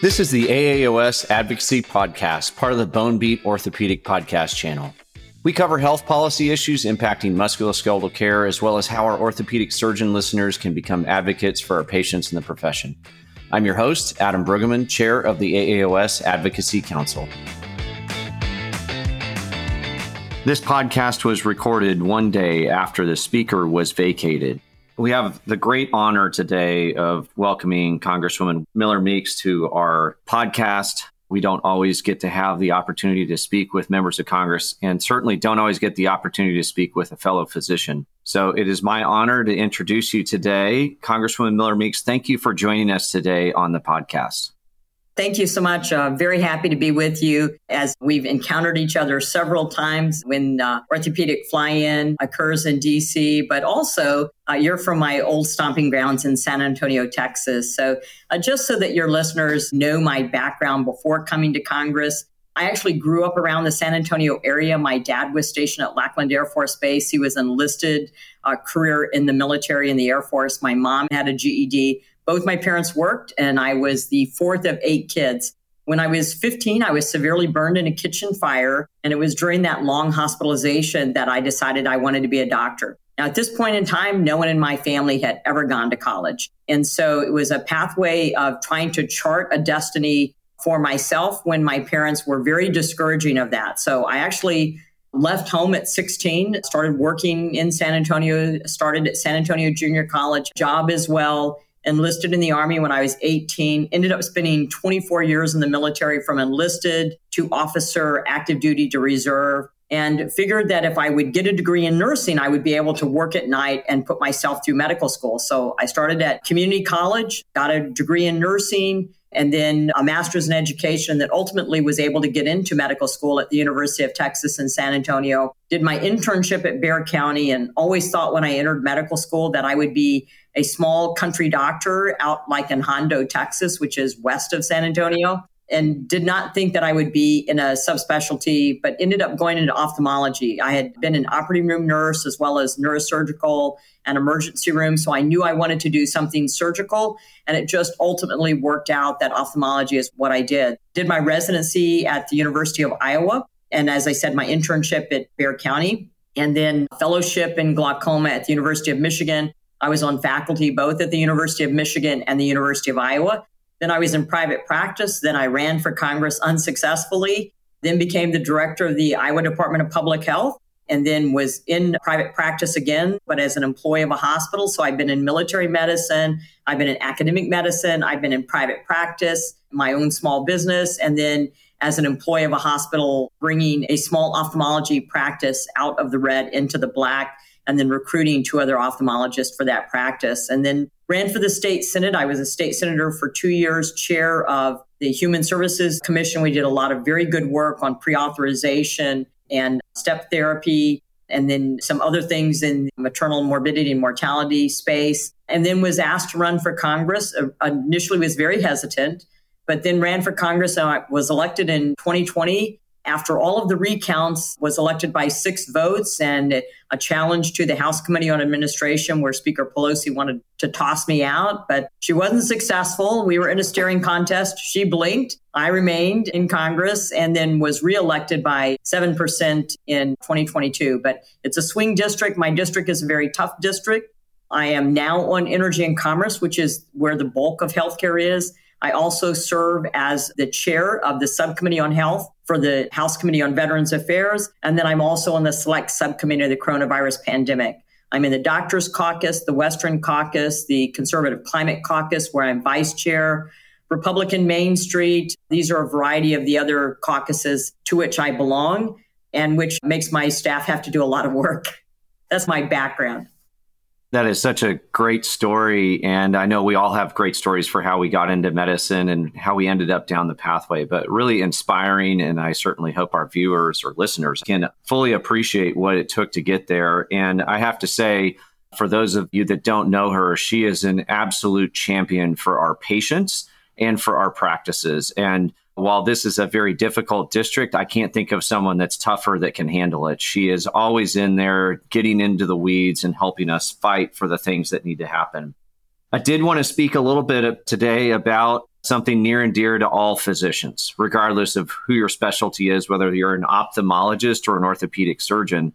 This is the AAOS Advocacy Podcast, part of the Bone Beat Orthopedic Podcast channel. We cover health policy issues impacting musculoskeletal care, as well as how our orthopedic surgeon listeners can become advocates for our patients in the profession. I'm your host, Adam Bruggeman, chair of the AAOS Advocacy Council. This podcast was recorded one day after the speaker was vacated. We have the great honor today of welcoming Congresswoman Miller Meeks to our podcast. We don't always get to have the opportunity to speak with members of Congress and certainly don't always get the opportunity to speak with a fellow physician. So it is my honor to introduce you today. Congresswoman Miller Meeks, thank you for joining us today on the podcast. Thank you so much. Uh, very happy to be with you as we've encountered each other several times when uh, orthopedic fly in occurs in DC, but also uh, you're from my old stomping grounds in San Antonio, Texas. So, uh, just so that your listeners know my background before coming to Congress, I actually grew up around the San Antonio area. My dad was stationed at Lackland Air Force Base. He was enlisted uh, career in the military in the Air Force. My mom had a GED. Both my parents worked, and I was the fourth of eight kids. When I was 15, I was severely burned in a kitchen fire, and it was during that long hospitalization that I decided I wanted to be a doctor. Now, at this point in time, no one in my family had ever gone to college. And so it was a pathway of trying to chart a destiny for myself when my parents were very discouraging of that. So I actually left home at 16, started working in San Antonio, started at San Antonio Junior College, job as well enlisted in the Army when I was 18, ended up spending 24 years in the military from enlisted to officer, active duty to reserve, and figured that if I would get a degree in nursing, I would be able to work at night and put myself through medical school. So I started at community college, got a degree in nursing, and then a master's in education that ultimately was able to get into medical school at the University of Texas in San Antonio. Did my internship at Bexar County and always thought when I entered medical school that I would be a small country doctor out like in Hondo, Texas, which is west of San Antonio, and did not think that I would be in a subspecialty, but ended up going into ophthalmology. I had been an operating room nurse as well as neurosurgical and emergency room. So I knew I wanted to do something surgical. And it just ultimately worked out that ophthalmology is what I did. Did my residency at the University of Iowa. And as I said, my internship at Bexar County and then fellowship in glaucoma at the University of Michigan I was on faculty both at the University of Michigan and the University of Iowa. Then I was in private practice. Then I ran for Congress unsuccessfully, then became the director of the Iowa Department of Public Health, and then was in private practice again, but as an employee of a hospital. So I've been in military medicine, I've been in academic medicine, I've been in private practice, my own small business, and then as an employee of a hospital, bringing a small ophthalmology practice out of the red into the black and then recruiting two other ophthalmologists for that practice. And then ran for the state senate. I was a state senator for two years, chair of the Human Services Commission. We did a lot of very good work on pre authorization and step therapy, and then some other things in maternal morbidity and mortality space. And then was asked to run for Congress. Uh, initially was very hesitant, but then ran for Congress and I was elected in 2020 after all of the recounts was elected by six votes and a challenge to the house committee on administration where speaker pelosi wanted to toss me out but she wasn't successful. We were in a steering contest. She blinked. I remained in congress and then was reelected by 7% in 2022 but it's a swing district. My district is a very tough district. I am now on energy and commerce which is where the bulk of healthcare is I also serve as the chair of the subcommittee on health for the House Committee on Veterans Affairs. And then I'm also on the select subcommittee of the coronavirus pandemic. I'm in the Doctors Caucus, the Western Caucus, the Conservative Climate Caucus, where I'm vice chair, Republican Main Street. These are a variety of the other caucuses to which I belong and which makes my staff have to do a lot of work. That's my background. That is such a great story. And I know we all have great stories for how we got into medicine and how we ended up down the pathway, but really inspiring. And I certainly hope our viewers or listeners can fully appreciate what it took to get there. And I have to say, for those of you that don't know her, she is an absolute champion for our patients and for our practices. And while this is a very difficult district, I can't think of someone that's tougher that can handle it. She is always in there getting into the weeds and helping us fight for the things that need to happen. I did want to speak a little bit today about something near and dear to all physicians, regardless of who your specialty is, whether you're an ophthalmologist or an orthopedic surgeon.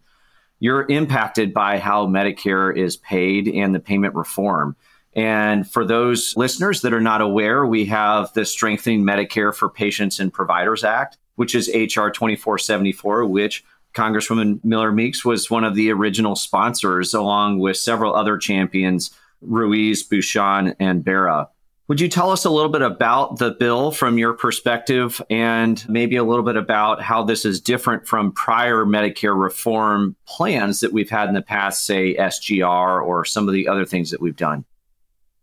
You're impacted by how Medicare is paid and the payment reform. And for those listeners that are not aware, we have the Strengthening Medicare for Patients and Providers Act, which is HR 2474, which Congresswoman Miller Meeks was one of the original sponsors, along with several other champions, Ruiz, Bucshon, and Bera. Would you tell us a little bit about the bill from your perspective and maybe a little bit about how this is different from prior Medicare reform plans that we've had in the past, say SGR or some of the other things that we've done?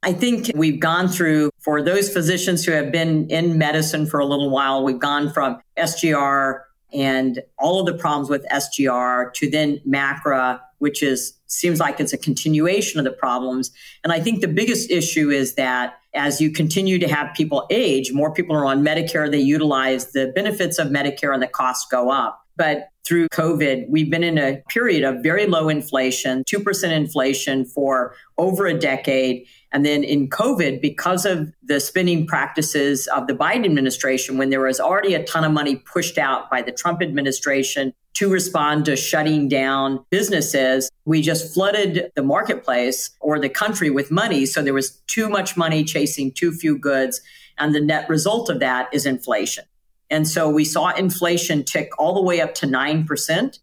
I think we've gone through, for those physicians who have been in medicine for a little while, we've gone from SGR and all of the problems with SGR to then MACRA, which is seems like it's a continuation of the problems. And I think the biggest issue is that as you continue to have people age, more people are on Medicare, they utilize the benefits of Medicare and the costs go up. But through COVID, we've been in a period of very low inflation, 2% inflation for over a decade. And then in COVID, because of the spending practices of the Biden administration, when there was already a ton of money pushed out by the Trump administration to respond to shutting down businesses, we just flooded the marketplace or the country with money. So there was too much money chasing too few goods. And the net result of that is inflation. And so we saw inflation tick all the way up to 9%.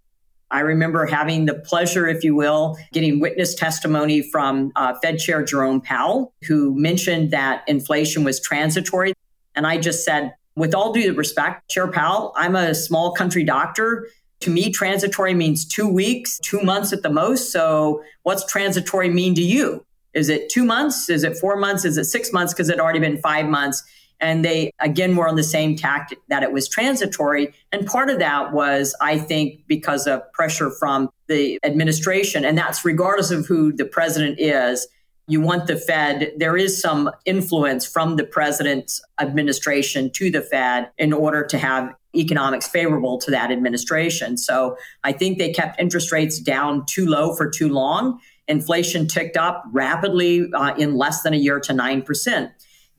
I remember having the pleasure, if you will, getting witness testimony from uh, Fed Chair Jerome Powell, who mentioned that inflation was transitory. And I just said, with all due respect, Chair Powell, I'm a small country doctor. To me, transitory means two weeks, two months at the most. So, what's transitory mean to you? Is it two months? Is it four months? Is it six months? Because it already been five months. And they, again, were on the same tact that it was transitory. And part of that was, I think, because of pressure from the administration. And that's regardless of who the president is. You want the Fed, there is some influence from the president's administration to the Fed in order to have economics favorable to that administration. So I think they kept interest rates down too low for too long. Inflation ticked up rapidly uh, in less than a year to 9%.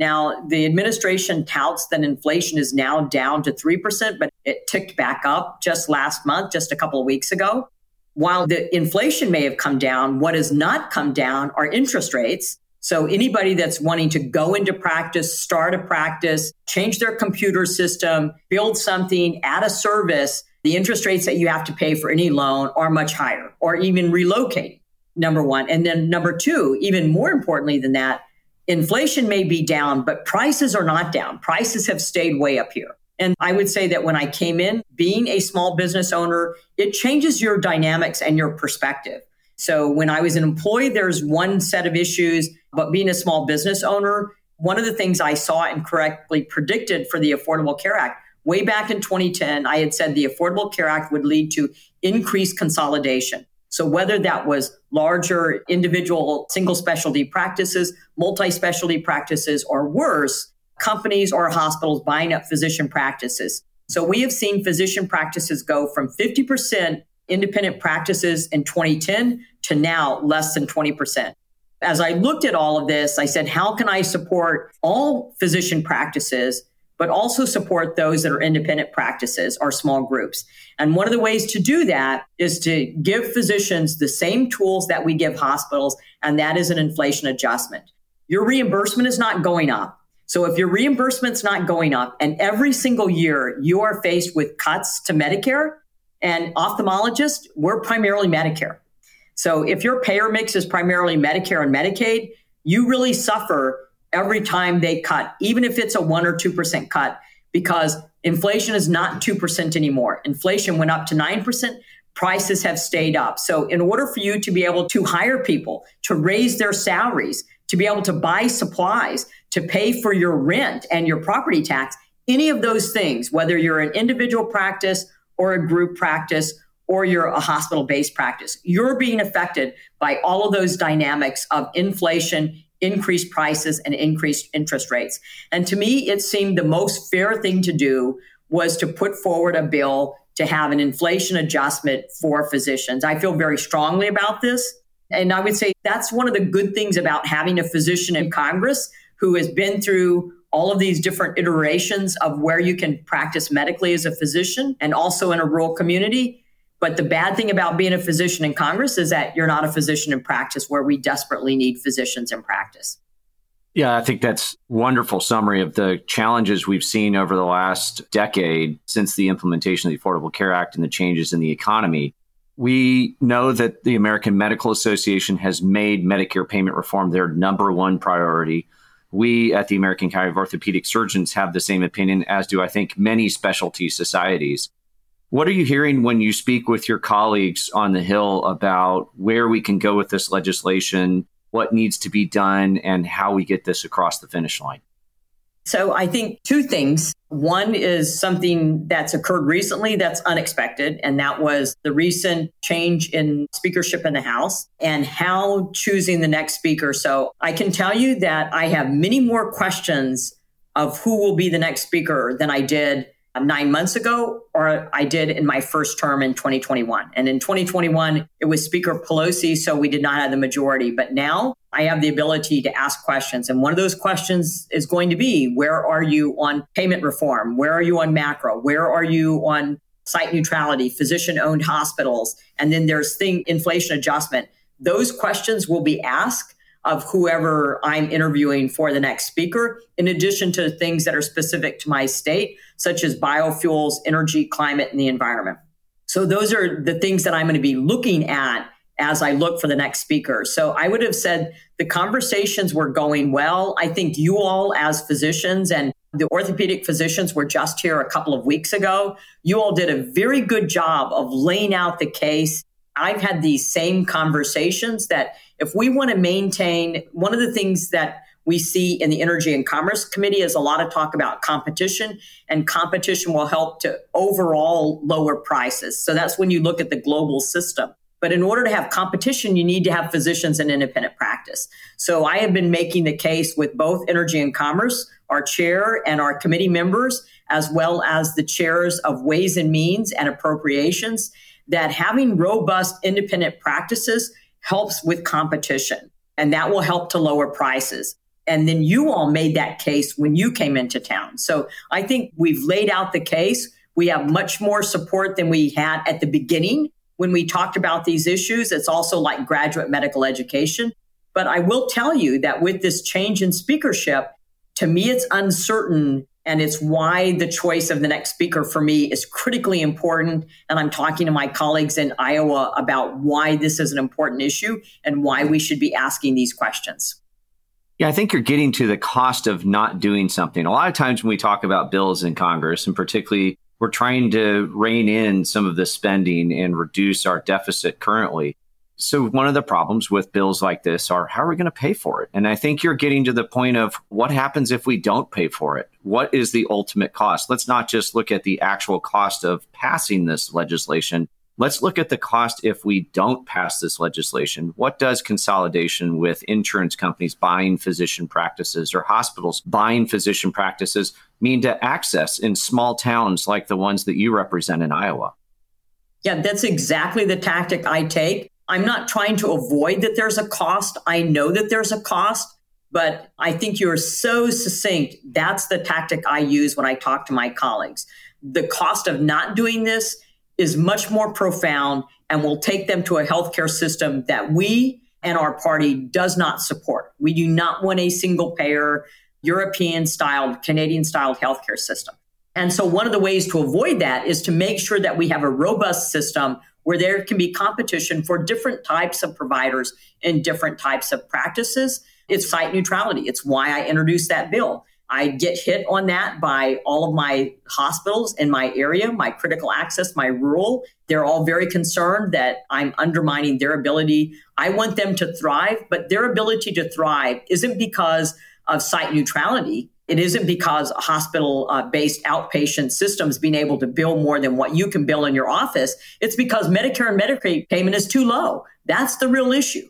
Now, the administration touts that inflation is now down to 3%, but it ticked back up just last month, just a couple of weeks ago. While the inflation may have come down, what has not come down are interest rates. So anybody that's wanting to go into practice, start a practice, change their computer system, build something, add a service, the interest rates that you have to pay for any loan are much higher or even relocate. Number one. And then number two, even more importantly than that, inflation may be down, but prices are not down. Prices have stayed way up here. And I would say that when I came in, being a small business owner, it changes your dynamics and your perspective. So when I was an employee, there's one set of issues, but being a small business owner, one of the things I saw and correctly predicted for the Affordable Care Act way back in 2010, I had said the Affordable Care Act would lead to increased consolidation. So whether that was larger individual single specialty practices, multi specialty practices, or worse, companies or hospitals buying up physician practices. So we have seen physician practices go from 50% independent practices in 2010 to now less than 20%. As I looked at all of this, I said, how can I support all physician practices but also support those that are independent practices or small groups. And one of the ways to do that is to give physicians the same tools that we give hospitals, and that is an inflation adjustment. Your reimbursement is not going up. So if your reimbursement's not going up and every single year you are faced with cuts to Medicare and ophthalmologists, we're primarily Medicare. So if your payer mix is primarily Medicare and Medicaid, you really suffer every time they cut, even if it's a 1% or 2% cut, because inflation is not 2% anymore. Inflation went up to 9%. Prices have stayed up. So, in order for you to be able to hire people, to raise their salaries, to be able to buy supplies, to pay for your rent and your property tax, any of those things, whether you're an individual practice or a group practice or you're a hospital based practice, you're being affected by all of those dynamics of inflation increased prices and increased interest rates. And to me, it seemed the most fair thing to do was to put forward a bill to have an inflation adjustment for physicians. I feel very strongly about this. And I would say that's one of the good things about having a physician in Congress who has been through all of these different iterations of where you can practice medically as a physician and also in a rural community. But the bad thing about being a physician in Congress is that you're not a physician in practice where we desperately need physicians in practice. Yeah, I think that's wonderful summary of the challenges we've seen over the last decade since the implementation of the Affordable Care Act and the changes in the economy. We know that the American Medical Association has made Medicare payment reform their number one priority. We at the American College of Orthopedic Surgeons have the same opinion, as do I think many specialty societies. What are you hearing when you speak with your colleagues on the Hill about where we can go with this legislation, what needs to be done, and how we get this across the finish line? So I think two things. One is something that's occurred recently that's unexpected, and that was the recent change in speakership in the House and how choosing the next speaker. So I can tell you that I have many more questions of who will be the next speaker than I did Um, nine months ago or I did in my first term in 2021. And in 2021, it was Speaker Pelosi, so we did not have the majority. But now I have the ability to ask questions. And one of those questions is going to be where are you on payment reform? Where are you on MACRA? Where are you on site neutrality, physician owned hospitals? And then there's thing inflation adjustment. Those questions will be asked of whoever I'm interviewing for the next speaker, in addition to things that are specific to my state, such as biofuels, energy, climate, and the environment. So those are the things that I'm going to be looking at as I look for the next speaker. So I would have said the conversations were going well. I think you all, as physicians, and the orthopedic physicians were just here a couple of weeks ago. You all did a very good job of laying out the case. I've had these same conversations that if we want to maintain one of the things that we see in the Energy and Commerce Committee is a lot of talk about competition, and competition will help to overall lower prices. So that's when you look at the global system. But in order to have competition, you need to have physicians in independent practice. So I have been making the case with both Energy and Commerce, our chair and our committee members, as well as the chairs of Ways and Means and Appropriations, that having robust independent practices helps with competition and that will help to lower prices. And then you all made that case when you came into town. So I think we've laid out the case. We have much more support than we had at the beginning when we talked about these issues. It's also like graduate medical education. But I will tell you that with this change in speakership, to me, it's uncertain and it's why the choice of the next speaker for me is critically important. And I'm talking to my colleagues in Iowa about why this is an important issue and why we should be asking these questions. Yeah, I think you're getting to the cost of not doing something. A lot of times when we talk about bills in Congress, and particularly we're trying to rein in some of the spending and reduce our deficit currently. So one of the problems with bills like this are how are we going to pay for it? And I think you're getting to the point of what happens if we don't pay for it? What is the ultimate cost? Let's not just look at the actual cost of passing this legislation. Let's look at the cost if we don't pass this legislation. What does consolidation with insurance companies buying physician practices or hospitals buying physician practices mean to access in small towns like the ones that you represent in Iowa? Yeah, that's exactly the tactic I take. I'm not trying to avoid that there's a cost. I know that there's a cost, but I think you're so succinct. That's the tactic I use when I talk to my colleagues. The cost of not doing this is much more profound and will take them to a healthcare system that we and our party does not support. We do not want a single payer, European styled, Canadian styled healthcare system. And so, one of the ways to avoid that is to make sure that we have a robust system where there can be competition for different types of providers and different types of practices. It's site neutrality. It's why I introduced that bill. I get hit on that by all of my hospitals in my area, my critical access, my rural. They're all very concerned that I'm undermining their ability. I want them to thrive, but their ability to thrive isn't because of site neutrality. It isn't because hospital uh, based outpatient systems being able to bill more than what you can bill in your office. It's because Medicare and Medicaid payment is too low. That's the real issue.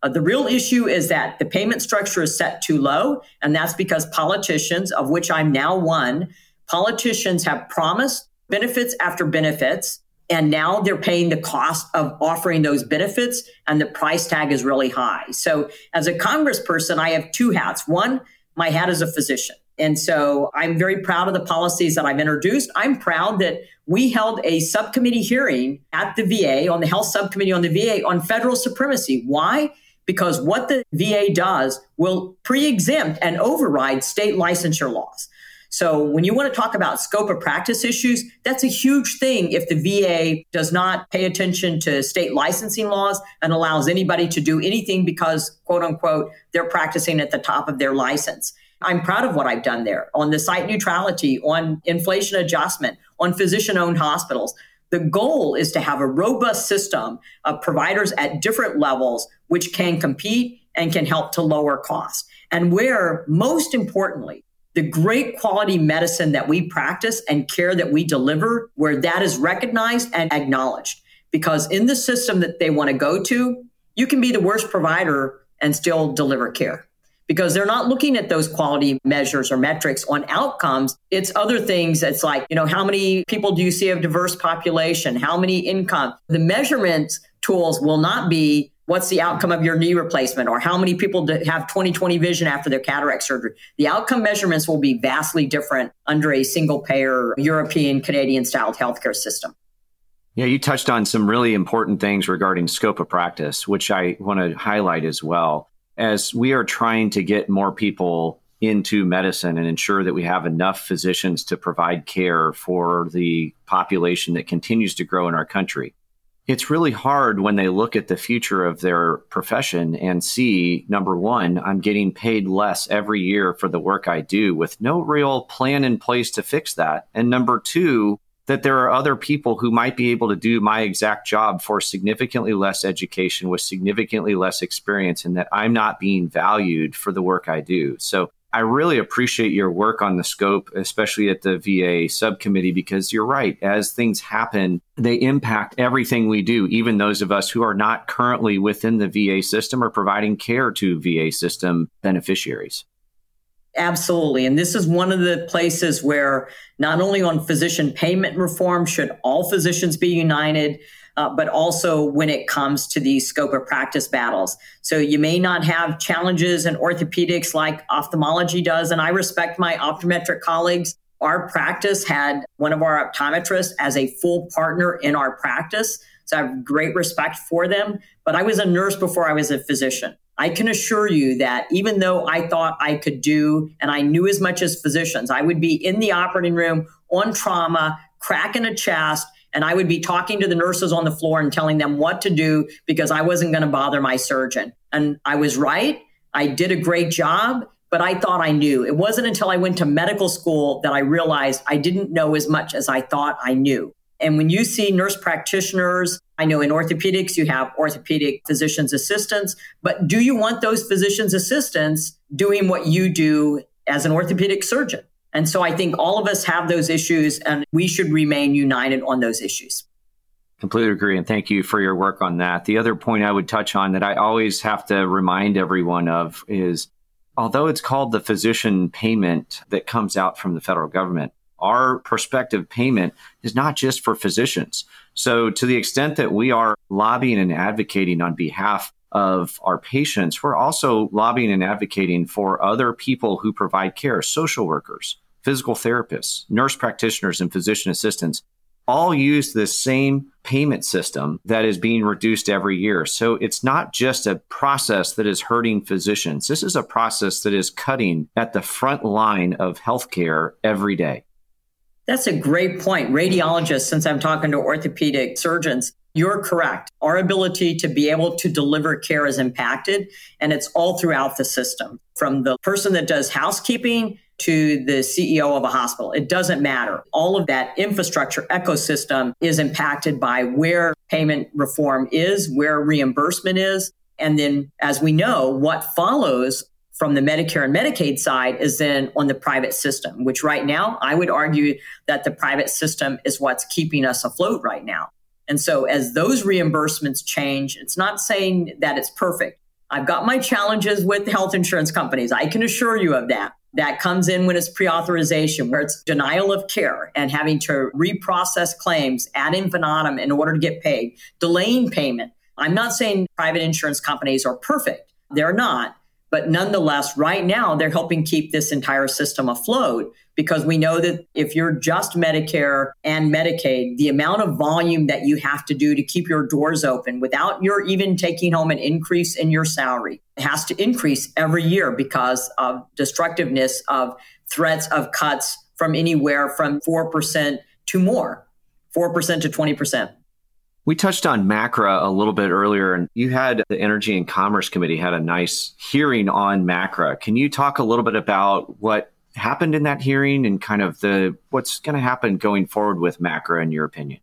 Uh, the real issue is that the payment structure is set too low, and that's because politicians, of which I'm now one, politicians have promised benefits after benefits, and now they're paying the cost of offering those benefits, and the price tag is really high. So, as a congressperson, I have two hats. One, my hat as a physician. And so I'm very proud of the policies that I've introduced. I'm proud that we held a subcommittee hearing at the VA on the health subcommittee on the VA on federal supremacy. Why? Because what the VA does will pre exempt and override state licensure laws. So when you want to talk about scope of practice issues, that's a huge thing if the VA does not pay attention to state licensing laws and allows anybody to do anything because, quote unquote, they're practicing at the top of their license. I'm proud of what I've done there on the site neutrality, on inflation adjustment, on physician owned hospitals. The goal is to have a robust system of providers at different levels which can compete and can help to lower costs. And where, most importantly, the great quality medicine that we practice and care that we deliver, where that is recognized and acknowledged. Because in the system that they want to go to, you can be the worst provider and still deliver care because they're not looking at those quality measures or metrics on outcomes. It's other things. It's like, you know, how many people do you see of diverse population? How many income? The measurement tools will not be what's the outcome of your knee replacement or how many people have 20/20 vision after their cataract surgery. The outcome measurements will be vastly different under a single payer European Canadian styled healthcare system. Yeah, you touched on some really important things regarding scope of practice, which I want to highlight as well. As we are trying to get more people into medicine and ensure that we have enough physicians to provide care for the population that continues to grow in our country it's really hard when they look at the future of their profession and see number one, I'm getting paid less every year for the work I do with no real plan in place to fix that. And number two, that there are other people who might be able to do my exact job for significantly less education with significantly less experience and that I'm not being valued for the work I do. So I really appreciate your work on the scope, especially at the VA subcommittee, because you're right. As things happen, they impact everything we do, even those of us who are not currently within the VA system or providing care to VA system beneficiaries. Absolutely. And this is one of the places where not only on physician payment reform should all physicians be united, uh, but also when it comes to the scope of practice battles. So you may not have challenges in orthopedics like ophthalmology does. And I respect my optometric colleagues. Our practice had one of our optometrists as a full partner in our practice. So I have great respect for them. But I was a nurse before I was a physician. I can assure you that even though I thought I could do and I knew as much as physicians, I would be in the operating room on trauma, cracking a chest, and I would be talking to the nurses on the floor and telling them what to do because I wasn't going to bother my surgeon. And I was right. I did a great job, but I thought I knew. It wasn't until I went to medical school that I realized I didn't know as much as I thought I knew. And when you see nurse practitioners, I know in orthopedics you have orthopedic physician's assistants, but do you want those physician's assistants doing what you do as an orthopedic surgeon? And so I think all of us have those issues and we should remain united on those issues. Completely agree. And thank you for your work on that. The other point I would touch on that I always have to remind everyone of is although it's called the physician payment that comes out from the federal government, our prospective payment is not just for physicians. So, to the extent that we are lobbying and advocating on behalf of our patients, we're also lobbying and advocating for other people who provide care, social workers, physical therapists, nurse practitioners, and physician assistants all use this same payment system that is being reduced every year. So it's not just a process that is hurting physicians. This is a process that is cutting at the front line of healthcare every day. That's a great point. Radiologists, since I'm talking to orthopedic surgeons, you're correct. Our ability to be able to deliver care is impacted, and it's all throughout the system from the person that does housekeeping to the CEO of a hospital. It doesn't matter. All of that infrastructure ecosystem is impacted by where payment reform is, where reimbursement is. And then, as we know, what follows from the Medicare and Medicaid side is then on the private system, which right now I would argue that the private system is what's keeping us afloat right now. And so as those reimbursements change, it's not saying that it's perfect. I've got my challenges with health insurance companies. I can assure you of that. That comes in when it's pre authorization, where it's denial of care and having to reprocess claims ad infinitum in order to get paid, delaying payment. I'm not saying private insurance companies are perfect, they're not. But nonetheless, right now, they're helping keep this entire system afloat because we know that if you're just Medicare and Medicaid, the amount of volume that you have to do to keep your doors open without your even taking home an increase in your salary has to increase every year because of destructiveness of threats of cuts from anywhere from 4% to more, 4% to 20%. We touched on MACRA a little bit earlier, and you had the Energy and Commerce Committee had a nice hearing on MACRA. Can you talk a little bit about what happened in that hearing and kind of the what's going to happen going forward with MACRA in your opinion?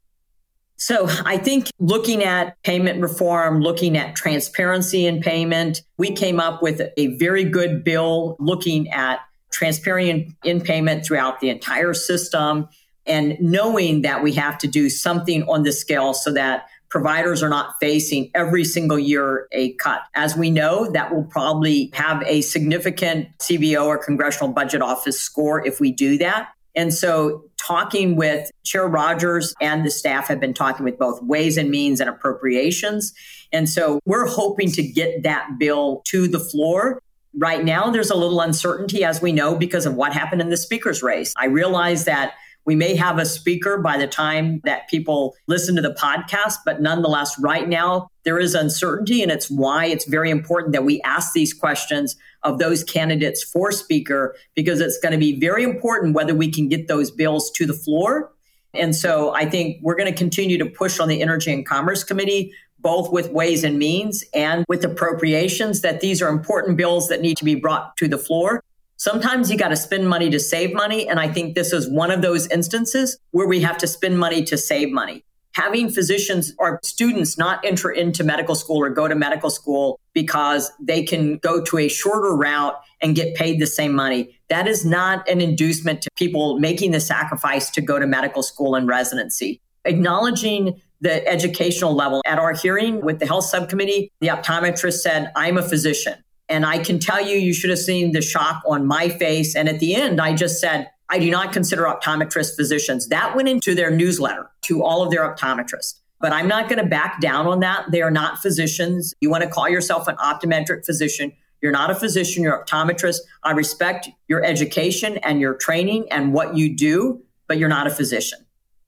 So I think looking at payment reform, looking at transparency in payment, we came up with a very good bill looking at transparency in payment throughout the entire system and knowing that we have to do something on the scale so that providers are not facing every single year a cut. As we know, that will probably have a significant CBO or Congressional Budget Office score if we do that. And so, talking with Chair Rodgers and the staff have been talking with both Ways and Means and Appropriations. And so, we're hoping to get that bill to the floor right now there's a little uncertainty as we know because of what happened in the speaker's race i realize that we may have a speaker by the time that people listen to the podcast, but nonetheless, right now, there is uncertainty. And it's why it's very important that we ask these questions of those candidates for speaker, because it's going to be very important whether we can get those bills to the floor. And so I think we're going to continue to push on the Energy and Commerce Committee, both with ways and means and with appropriations, that these are important bills that need to be brought to the floor. Sometimes you got to spend money to save money. And I think this is one of those instances where we have to spend money to save money. Having physicians or students not enter into medical school or go to medical school because they can go to a shorter route and get paid the same money. That is not an inducement to people making the sacrifice to go to medical school and residency. Acknowledging the educational level. At our hearing with the health subcommittee, the optometrist said, I'm a physician. And I can tell you, you should have seen the shock on my face. And at the end, I just said, I do not consider optometrists physicians. That went into their newsletter to all of their optometrists. But I'm not going to back down on that. They are not physicians. You want to call yourself an optometric physician. You're not a physician, you're an optometrist. I respect your education and your training and what you do, but you're not a physician.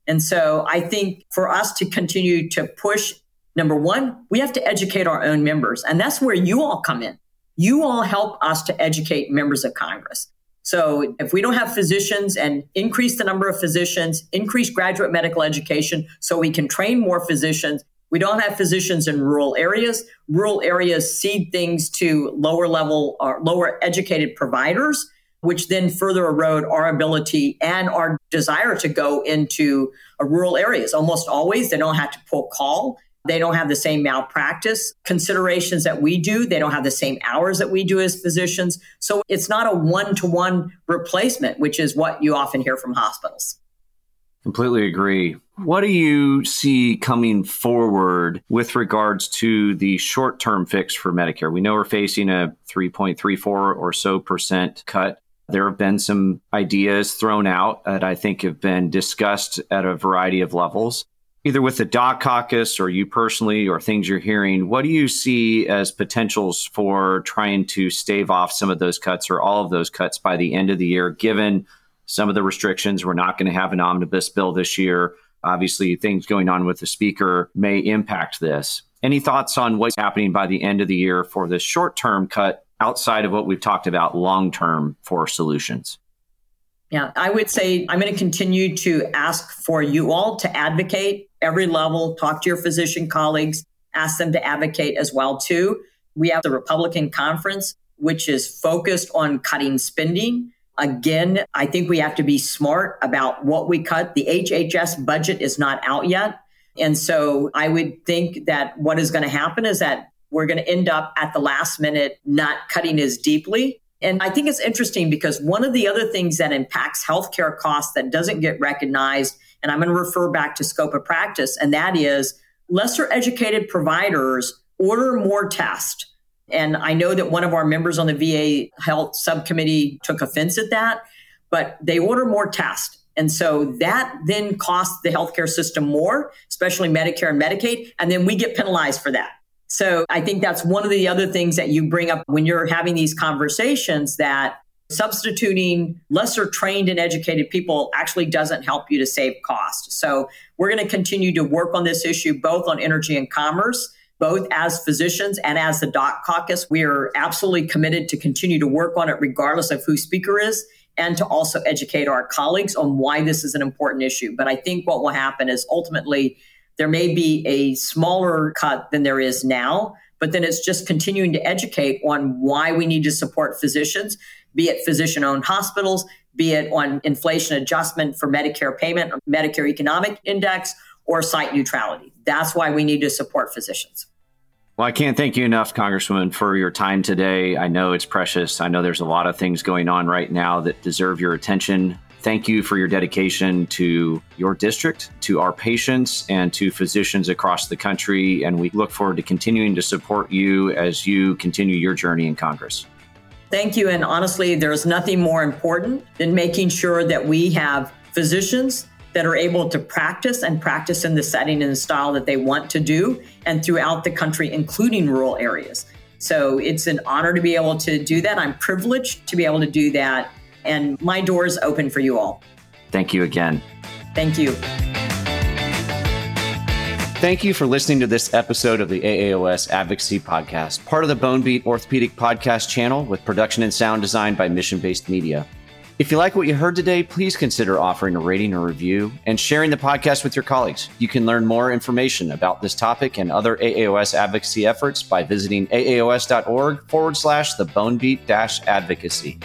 And so I think for us to continue to push, number one, we have to educate our own members. And that's where you all come in. You all help us to educate members of Congress. So if we don't have physicians and increase the number of physicians, increase graduate medical education so we can train more physicians, we don't have physicians in rural areas. Rural areas cede things to lower level or lower educated providers, which then further erode our ability and our desire to go into uh, rural areas. Almost always, they don't have to pull call. They don't have the same malpractice considerations that we do. They don't have the same hours that we do as physicians. So it's not a one to one replacement, which is what you often hear from hospitals. Completely agree. What do you see coming forward with regards to the short term fix for Medicare? We know we're facing a 3.34 or so percent cut. There have been some ideas thrown out that I think have been discussed at a variety of levels either with the Doc Caucus or you personally or things you're hearing, what do you see as potentials for trying to stave off some of those cuts or all of those cuts by the end of the year, given some of the restrictions? We're not going to have an omnibus bill this year. Obviously, things going on with the speaker may impact this. Any thoughts on what's happening by the end of the year for this short term cut outside of what we've talked about long term for solutions? Yeah, I would say I'm going to continue to ask for you all to advocate every level, talk to your physician colleagues, ask them to advocate as well too. We have the Republican conference which is focused on cutting spending. Again, I think we have to be smart about what we cut. The HHS budget is not out yet. And so I would think that what is going to happen is that we're going to end up at the last minute not cutting as deeply and I think it's interesting because one of the other things that impacts healthcare costs that doesn't get recognized, and I'm going to refer back to scope of practice, and that is lesser educated providers order more tests. And I know that one of our members on the VA health subcommittee took offense at that, but they order more tests. And so that then costs the healthcare system more, especially Medicare and Medicaid. And then we get penalized for that. So I think that's one of the other things that you bring up when you're having these conversations that substituting lesser trained and educated people actually doesn't help you to save cost. So we're going to continue to work on this issue both on energy and commerce. Both as physicians and as the Doc Caucus, we are absolutely committed to continue to work on it regardless of who speaker is and to also educate our colleagues on why this is an important issue. But I think what will happen is ultimately there may be a smaller cut than there is now, but then it's just continuing to educate on why we need to support physicians, be it physician owned hospitals, be it on inflation adjustment for Medicare payment or Medicare economic index or site neutrality. That's why we need to support physicians. Well, I can't thank you enough, Congresswoman, for your time today. I know it's precious. I know there's a lot of things going on right now that deserve your attention. Thank you for your dedication to your district, to our patients, and to physicians across the country. And we look forward to continuing to support you as you continue your journey in Congress. Thank you. And honestly, there's nothing more important than making sure that we have physicians that are able to practice and practice in the setting and the style that they want to do and throughout the country, including rural areas. So it's an honor to be able to do that. I'm privileged to be able to do that and my door is open for you all. Thank you again. Thank you. Thank you for listening to this episode of the AAOS Advocacy Podcast, part of the Bonebeat Orthopedic Podcast channel with production and sound design by Mission Based Media. If you like what you heard today, please consider offering a rating or review and sharing the podcast with your colleagues. You can learn more information about this topic and other AAOS advocacy efforts by visiting aaos.org forward slash the bonebeat advocacy.